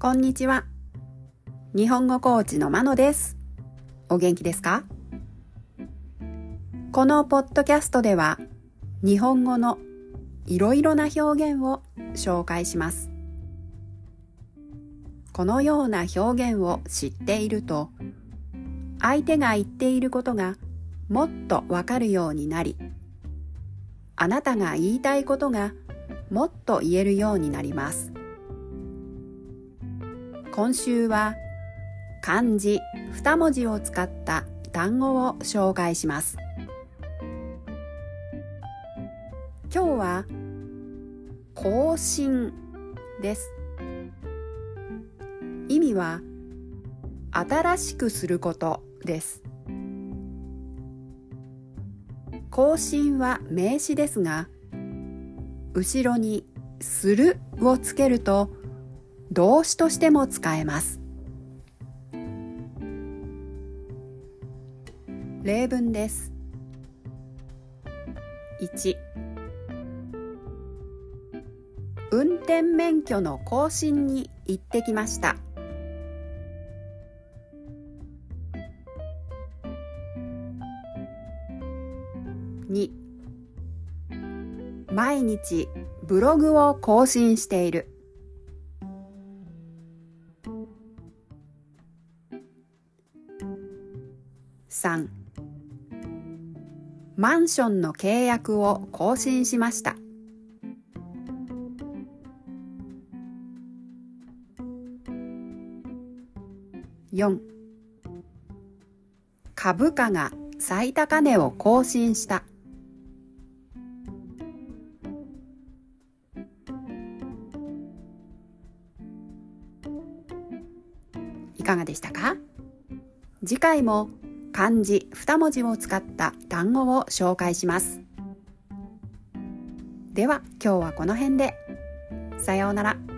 こんにちは。日本語コーチのまのです。お元気ですか？このポッドキャストでは、日本語のいろいろな表現を紹介します。このような表現を知っていると、相手が言っていることがもっとわかるようになり、あなたが言いたいことがもっと言えるようになります。今週は漢字2文字を使った単語を紹介します。今日は更新です。意味は新しくすることです。更新は名詞ですが、後ろにするをつけると動詞としても使えます。例文です。1運転免許の更新に行ってきました。2毎日ブログを更新している。3マンションの契約を更新しました。4株価が最高値を更新した。いかがでしたか？次回も漢字2文字を使った単語を紹介します。では今日はこの辺で。さようなら。